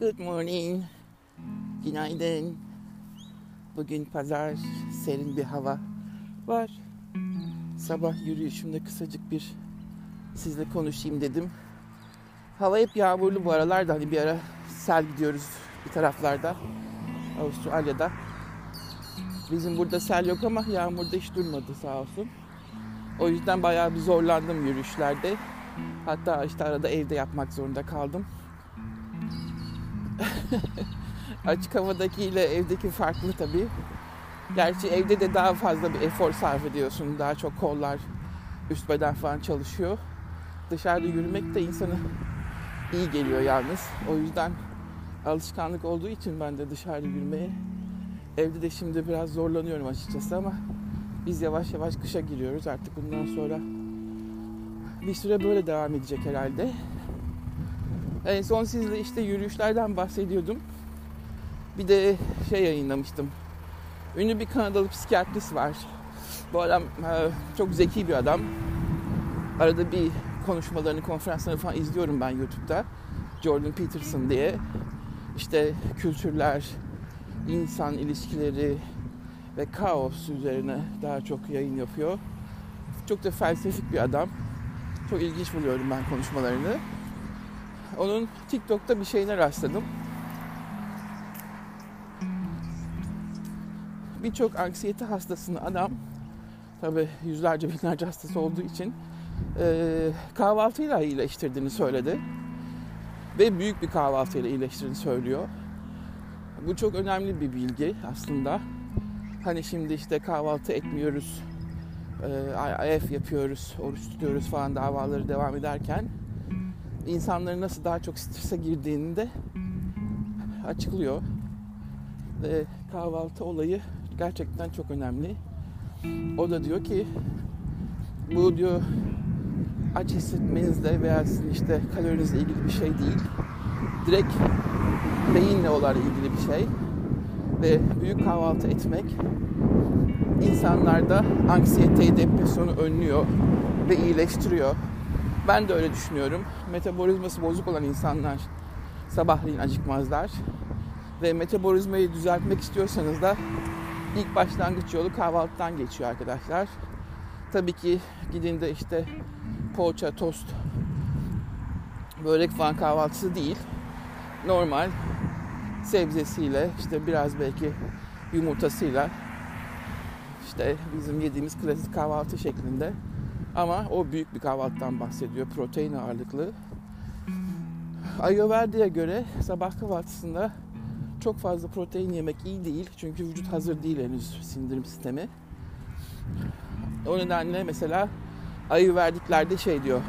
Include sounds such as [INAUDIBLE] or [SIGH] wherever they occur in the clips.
Good morning. Günaydın. Bugün pazar, serin bir hava var. Sabah yürüyüşümde kısacık bir sizle konuşayım dedim. Hava hep yağmurlu bu aralarda. Hani bir ara sel gidiyoruz bir taraflarda. Avustralya'da. Bizim burada sel yok ama yağmurda hiç durmadı sağ olsun. O yüzden bayağı bir zorlandım yürüyüşlerde. Hatta işte arada evde yapmak zorunda kaldım. [LAUGHS] Açık havadaki ile evdeki farklı tabii. Gerçi evde de daha fazla bir efor sarf ediyorsun. Daha çok kollar, üst beden falan çalışıyor. Dışarıda yürümek de insana iyi geliyor yalnız. O yüzden alışkanlık olduğu için ben de dışarıda yürümeye. Evde de şimdi biraz zorlanıyorum açıkçası ama biz yavaş yavaş kışa giriyoruz. Artık bundan sonra bir süre böyle devam edecek herhalde. En son sizle işte yürüyüşlerden bahsediyordum. Bir de şey yayınlamıştım. Ünlü bir Kanadalı psikiyatrist var. Bu adam e, çok zeki bir adam. Arada bir konuşmalarını, konferanslarını falan izliyorum ben YouTube'da. Jordan Peterson diye. İşte kültürler, insan ilişkileri ve kaos üzerine daha çok yayın yapıyor. Çok da felsefik bir adam. Çok ilginç buluyorum ben konuşmalarını. Onun TikTok'ta bir şeyine rastladım. Birçok anksiyete hastasını adam, tabi yüzlerce binlerce hastası olduğu için e, kahvaltıyla iyileştirdiğini söyledi. Ve büyük bir kahvaltıyla iyileştirdiğini söylüyor. Bu çok önemli bir bilgi aslında. Hani şimdi işte kahvaltı etmiyoruz, e, IF yapıyoruz, oruç tutuyoruz falan davaları devam ederken insanların nasıl daha çok strese girdiğini de açıklıyor. Ve kahvaltı olayı gerçekten çok önemli. O da diyor ki bu diyor aç hissetmenizle veya sizin işte kalorinizle ilgili bir şey değil. Direkt beyinle olan ilgili bir şey. Ve büyük kahvaltı etmek insanlarda anksiyeteyi, depresyonu önlüyor ve iyileştiriyor. Ben de öyle düşünüyorum. Metabolizması bozuk olan insanlar sabahleyin acıkmazlar. Ve metabolizmayı düzeltmek istiyorsanız da ilk başlangıç yolu kahvaltıdan geçiyor arkadaşlar. Tabii ki gidin de işte poğaça, tost, börek falan kahvaltısı değil. Normal sebzesiyle işte biraz belki yumurtasıyla işte bizim yediğimiz klasik kahvaltı şeklinde ama o büyük bir kahvaltıdan bahsediyor. Protein ağırlıklı. Ayurveda'ya göre sabah kahvaltısında çok fazla protein yemek iyi değil. Çünkü vücut hazır değil henüz sindirim sistemi. O nedenle mesela Ayurvediklerde şey diyor.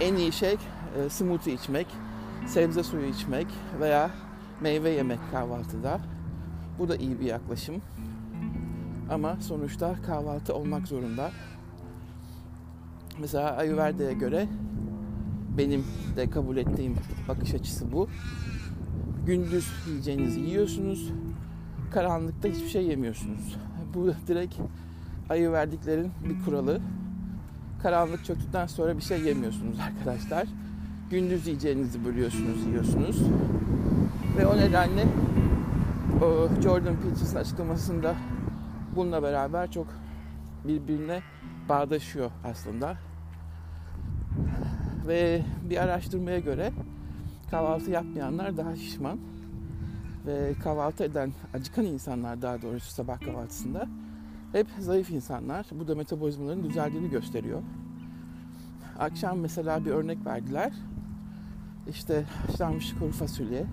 En iyi şey e, smoothie içmek, sebze suyu içmek veya meyve yemek kahvaltıda. Bu da iyi bir yaklaşım. Ama sonuçta kahvaltı olmak zorunda. Mesela Ayurveda'ya göre benim de kabul ettiğim bakış açısı bu. Gündüz yiyeceğinizi yiyorsunuz. Karanlıkta hiçbir şey yemiyorsunuz. Bu direkt Ayurvediklerin bir kuralı. Karanlık çöktükten sonra bir şey yemiyorsunuz arkadaşlar. Gündüz yiyeceğinizi bölüyorsunuz, yiyorsunuz. Ve o nedenle Jordan Peterson açıklamasında bununla beraber çok birbirine bağdaşıyor aslında. Ve bir araştırmaya göre kahvaltı yapmayanlar daha şişman ve kahvaltı eden, acıkan insanlar daha doğrusu sabah kahvaltısında hep zayıf insanlar. Bu da metabolizmaların düzeldiğini gösteriyor. Akşam mesela bir örnek verdiler. İşte haşlanmış kuru fasulye,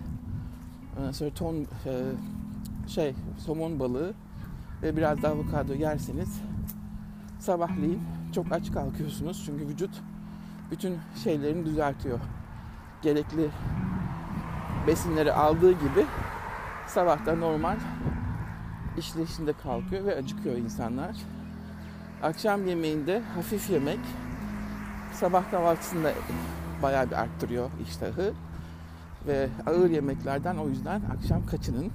sonra ton e, şey somon balığı ve biraz da avokado yerseniz sabahleyin çok aç kalkıyorsunuz. Çünkü vücut bütün şeylerini düzeltiyor. Gerekli besinleri aldığı gibi sabahta normal işleyişinde kalkıyor ve acıkıyor insanlar. Akşam yemeğinde hafif yemek sabah kahvaltısında bayağı bir arttırıyor iştahı. Ve ağır yemeklerden o yüzden akşam kaçının.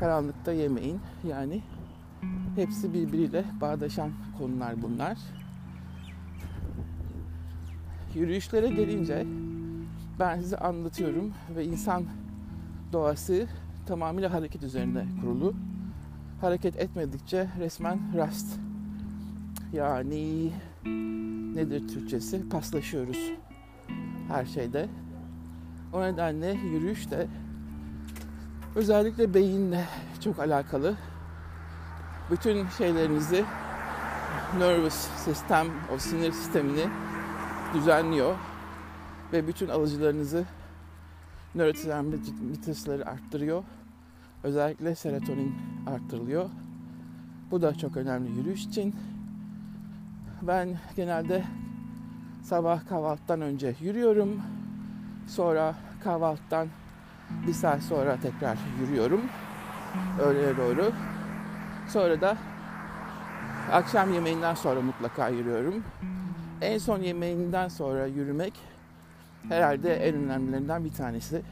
Karanlıkta yemeyin. Yani hepsi birbiriyle bağdaşan konular bunlar. Yürüyüşlere gelince ben size anlatıyorum ve insan doğası tamamıyla hareket üzerine kurulu. Hareket etmedikçe resmen rast. Yani nedir Türkçesi? Paslaşıyoruz her şeyde. O nedenle yürüyüş de özellikle beyinle çok alakalı. Bütün şeylerinizi nervous sistem, o sinir sistemini düzenliyor ve bütün alıcılarınızı nörotransmitterleri arttırıyor. Özellikle serotonin arttırılıyor. Bu da çok önemli yürüyüş için. Ben genelde sabah kahvaltıdan önce yürüyorum. Sonra kahvaltıdan bir saat sonra tekrar yürüyorum. Öğleye doğru. Sonra da akşam yemeğinden sonra mutlaka yürüyorum. En son yemeğinden sonra yürümek herhalde en önemlilerinden bir tanesi.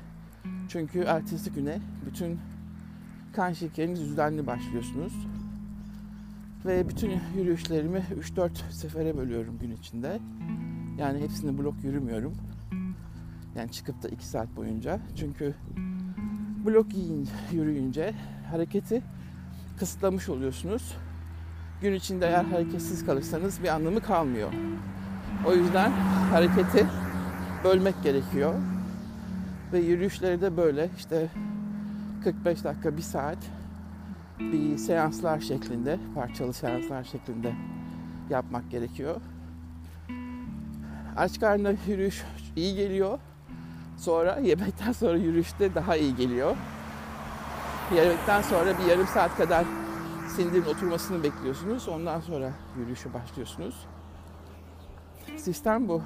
Çünkü ertesi güne bütün kan şekeriniz düzenli başlıyorsunuz. Ve bütün yürüyüşlerimi 3-4 sefere bölüyorum gün içinde. Yani hepsini blok yürümüyorum. Yani çıkıp da 2 saat boyunca. Çünkü blok yiyin, yürüyünce hareketi kısıtlamış oluyorsunuz. Gün içinde eğer hareketsiz kalırsanız bir anlamı kalmıyor. O yüzden hareketi bölmek gerekiyor. Ve yürüyüşleri de böyle işte 45 dakika, 1 saat bir seanslar şeklinde, parçalı seanslar şeklinde yapmak gerekiyor. Aç karnına yürüyüş iyi geliyor. Sonra yemekten sonra yürüyüşte daha iyi geliyor. Yemekten sonra bir yarım saat kadar sindirin oturmasını bekliyorsunuz. Ondan sonra yürüyüşe başlıyorsunuz. Sistem bu.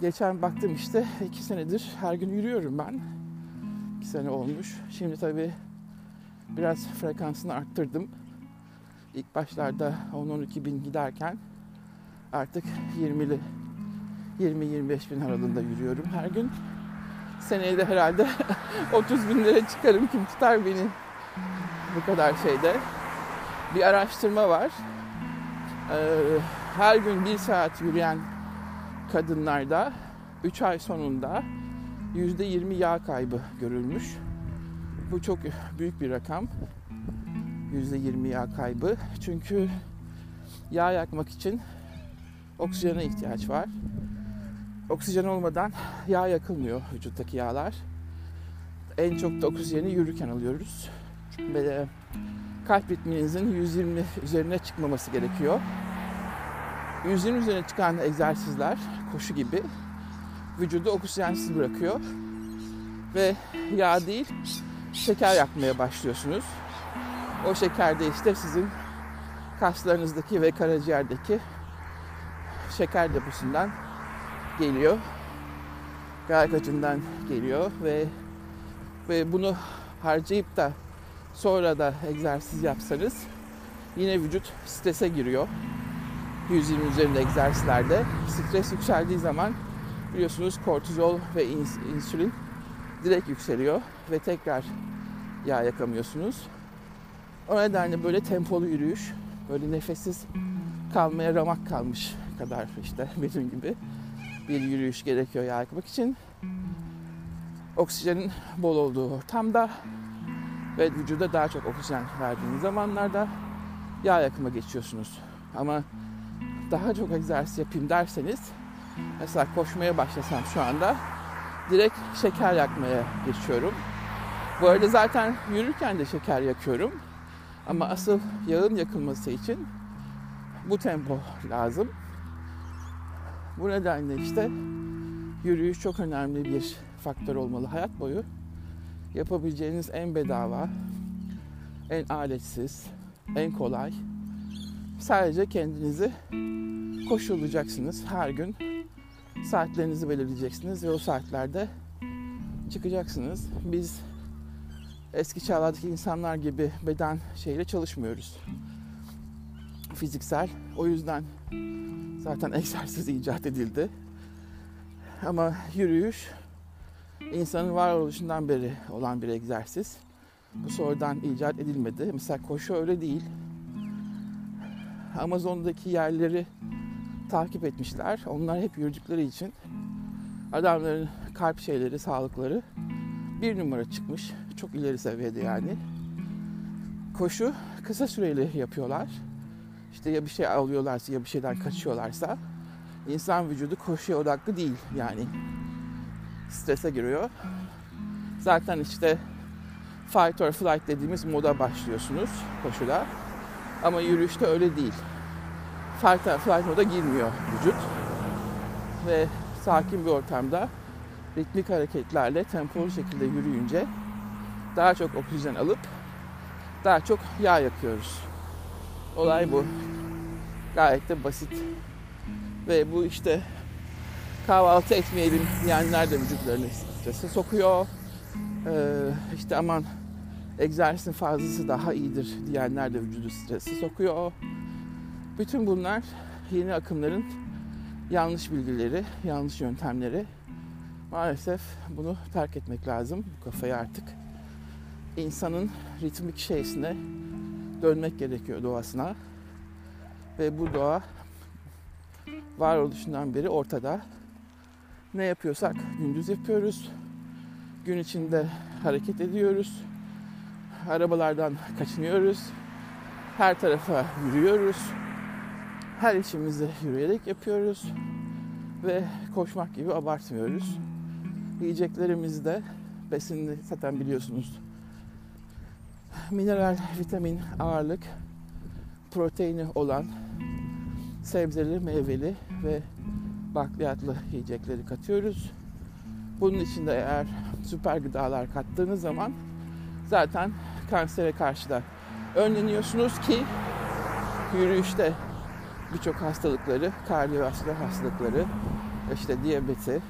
Geçen baktım işte iki senedir her gün yürüyorum ben. İki sene olmuş. Şimdi tabii biraz frekansını arttırdım. İlk başlarda 10-12 bin giderken artık 20'li 20-25 bin aralığında yürüyorum her gün. Seneye de herhalde [LAUGHS] 30 bin lira çıkarım kim tutar beni bu kadar şeyde. Bir araştırma var. Ee, her gün bir saat yürüyen kadınlarda 3 ay sonunda %20 yağ kaybı görülmüş. Bu çok büyük bir rakam. %20 yağ kaybı. Çünkü yağ yakmak için oksijene ihtiyaç var. Oksijen olmadan yağ yakılmıyor vücuttaki yağlar. En çok da oksijeni yürürken alıyoruz. Ve kalp ritminizin 120 üzerine çıkmaması gerekiyor. 120 üzerine çıkan egzersizler, koşu gibi vücudu oksijensiz bırakıyor. Ve yağ değil, şeker yakmaya başlıyorsunuz. O şeker de işte sizin kaslarınızdaki ve karaciğerdeki şeker deposundan geliyor. Glikojen'den geliyor ve ve bunu harcayıp da sonra da egzersiz yapsanız yine vücut strese giriyor. 120 üzerinde egzersizlerde stres yükseldiği zaman biliyorsunuz kortizol ve insülin direkt yükseliyor ve tekrar yağ yakamıyorsunuz. O nedenle böyle tempolu yürüyüş, böyle nefessiz kalmaya ramak kalmış kadar işte [LAUGHS] benim gibi bir yürüyüş gerekiyor yağ yakmak için. Oksijenin bol olduğu ortamda ve vücuda daha çok oksijen verdiğiniz zamanlarda yağ yakıma geçiyorsunuz. Ama daha çok egzersiz yapayım derseniz mesela koşmaya başlasam şu anda direkt şeker yakmaya geçiyorum. Bu arada zaten yürürken de şeker yakıyorum. Ama asıl yağın yakılması için bu tempo lazım. Bu nedenle işte yürüyüş çok önemli bir faktör olmalı hayat boyu. Yapabileceğiniz en bedava, en aletsiz, en kolay. Sadece kendinizi koşulacaksınız her gün. Saatlerinizi belirleyeceksiniz ve o saatlerde çıkacaksınız. Biz eski çağlardaki insanlar gibi beden şeyle çalışmıyoruz. Fiziksel. O yüzden zaten egzersiz icat edildi. Ama yürüyüş insanın varoluşundan beri olan bir egzersiz. Bu sonradan icat edilmedi. Mesela koşu öyle değil. Amazon'daki yerleri takip etmişler. Onlar hep yürüdükleri için adamların kalp şeyleri, sağlıkları bir numara çıkmış. Çok ileri seviyede yani. Koşu kısa süreli yapıyorlar. İşte ya bir şey alıyorlarsa ya bir şeyden kaçıyorlarsa insan vücudu koşuya odaklı değil yani. Strese giriyor. Zaten işte fight or flight dediğimiz moda başlıyorsunuz koşuda. Ama yürüyüşte öyle değil. Fight or flight moda girmiyor vücut. Ve sakin bir ortamda ritmik hareketlerle tempolu şekilde yürüyünce daha çok oksijen alıp daha çok yağ yakıyoruz. Olay bu. Gayet de basit. Ve bu işte kahvaltı etmeyelim diyenler de vücutlarını strese sokuyor. Ee, işte aman egzersizin fazlası daha iyidir diyenler de vücudu strese sokuyor. Bütün bunlar yeni akımların yanlış bilgileri, yanlış yöntemleri. Maalesef bunu terk etmek lazım bu kafayı artık. İnsanın ritmik şeysine dönmek gerekiyor doğasına. Ve bu doğa varoluşundan beri ortada. Ne yapıyorsak gündüz yapıyoruz. Gün içinde hareket ediyoruz. Arabalardan kaçınıyoruz. Her tarafa yürüyoruz. Her işimizi yürüyerek yapıyoruz. Ve koşmak gibi abartmıyoruz. Yiyeceklerimizi de besinli zaten biliyorsunuz. Mineral, vitamin, ağırlık, proteini olan sebzeli, meyveli ve bakliyatlı yiyecekleri katıyoruz. Bunun içinde eğer süper gıdalar kattığınız zaman zaten kansere karşı da önleniyorsunuz ki yürüyüşte birçok hastalıkları, kardiyovasküler hastalıkları, işte diyabeti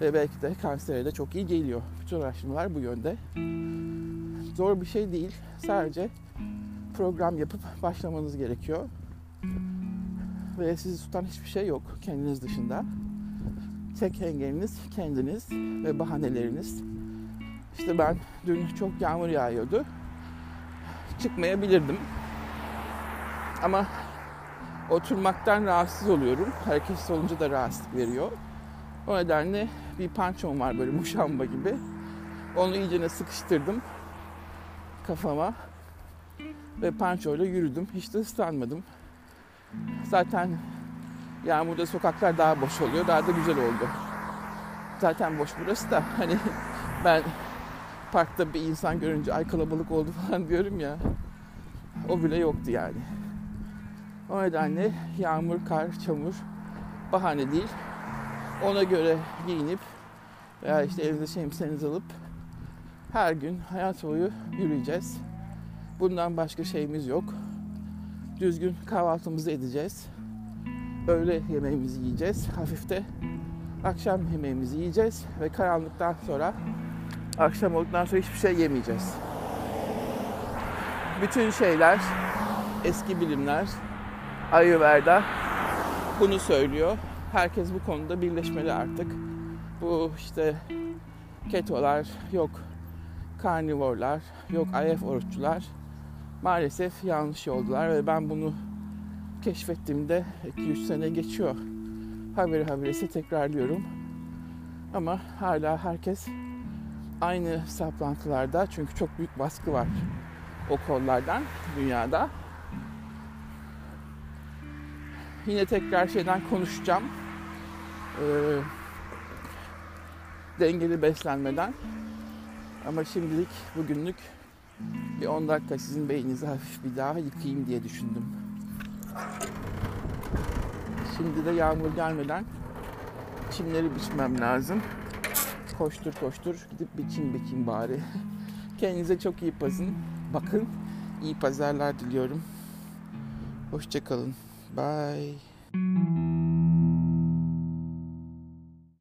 ve belki de kansere de çok iyi geliyor. Bütün araştırmalar bu yönde. Zor bir şey değil. Sadece program yapıp başlamanız gerekiyor. Ve sizi tutan hiçbir şey yok kendiniz dışında. Tek engeliniz kendiniz ve bahaneleriniz. İşte ben dün çok yağmur yağıyordu. Çıkmayabilirdim. Ama oturmaktan rahatsız oluyorum. Hareketsiz olunca da rahatsızlık veriyor. O nedenle bir pançom var böyle muşamba gibi. Onu iyicene sıkıştırdım kafama ve pançoyla yürüdüm. Hiç de ıslanmadım. Zaten yağmurda sokaklar daha boş oluyor. Daha da güzel oldu. Zaten boş burası da hani ben parkta bir insan görünce ay kalabalık oldu [LAUGHS] falan diyorum ya. O bile yoktu yani. O nedenle yağmur, kar, çamur bahane değil. Ona göre giyinip veya işte evde şemsiyenizi alıp her gün hayat boyu yürüyeceğiz. Bundan başka şeyimiz yok. Düzgün kahvaltımızı edeceğiz. Öğle yemeğimizi yiyeceğiz. Hafif de akşam yemeğimizi yiyeceğiz. Ve karanlıktan sonra akşam olduktan sonra hiçbir şey yemeyeceğiz. Bütün şeyler, eski bilimler, Ayurveda bunu söylüyor. Herkes bu konuda birleşmeli artık. Bu işte ketolar, yok karnivorlar, yok IF oruççular maalesef yanlış yoldular ve ben bunu keşfettiğimde 200 sene geçiyor. Haberi haberesi tekrarlıyorum. Ama hala herkes aynı saplantılarda çünkü çok büyük baskı var o kollardan dünyada. Yine tekrar şeyden konuşacağım. Ee, dengeli beslenmeden. Ama şimdilik bugünlük bir 10 dakika sizin beyninizi hafif bir daha yıkayayım diye düşündüm. Şimdi de yağmur gelmeden çimleri biçmem lazım. Koştur koştur gidip biçim biçim bari. [LAUGHS] Kendinize çok iyi bakın. Bakın. İyi pazarlar diliyorum. Hoşçakalın. Bye.